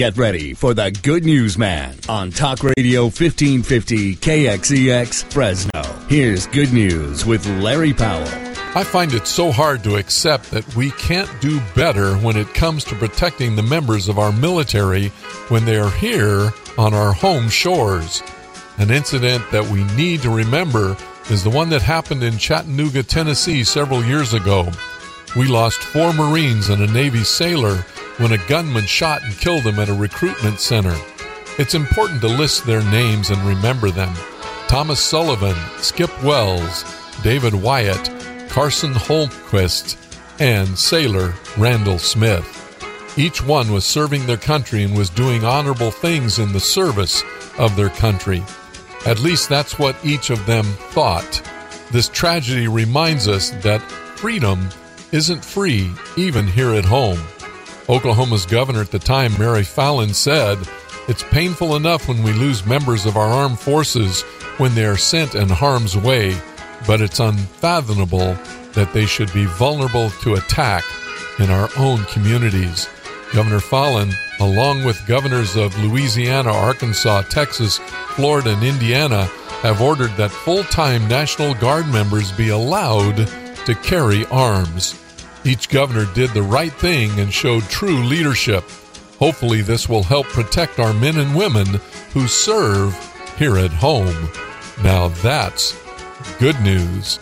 get ready for the Good News Man on Talk Radio 1550 KXEX Fresno. Here's Good News with Larry Powell. I find it so hard to accept that we can't do better when it comes to protecting the members of our military when they are here on our home shores. An incident that we need to remember is the one that happened in Chattanooga, Tennessee several years ago. We lost four Marines and a Navy sailor when a gunman shot and killed them at a recruitment center. It's important to list their names and remember them Thomas Sullivan, Skip Wells, David Wyatt, Carson Holmquist, and sailor Randall Smith. Each one was serving their country and was doing honorable things in the service of their country. At least that's what each of them thought. This tragedy reminds us that freedom isn't free, even here at home. Oklahoma's governor at the time, Mary Fallin, said, It's painful enough when we lose members of our armed forces when they are sent in harm's way, but it's unfathomable that they should be vulnerable to attack in our own communities. Governor Fallin, along with governors of Louisiana, Arkansas, Texas, Florida, and Indiana, have ordered that full time National Guard members be allowed to carry arms. Each governor did the right thing and showed true leadership. Hopefully, this will help protect our men and women who serve here at home. Now that's good news.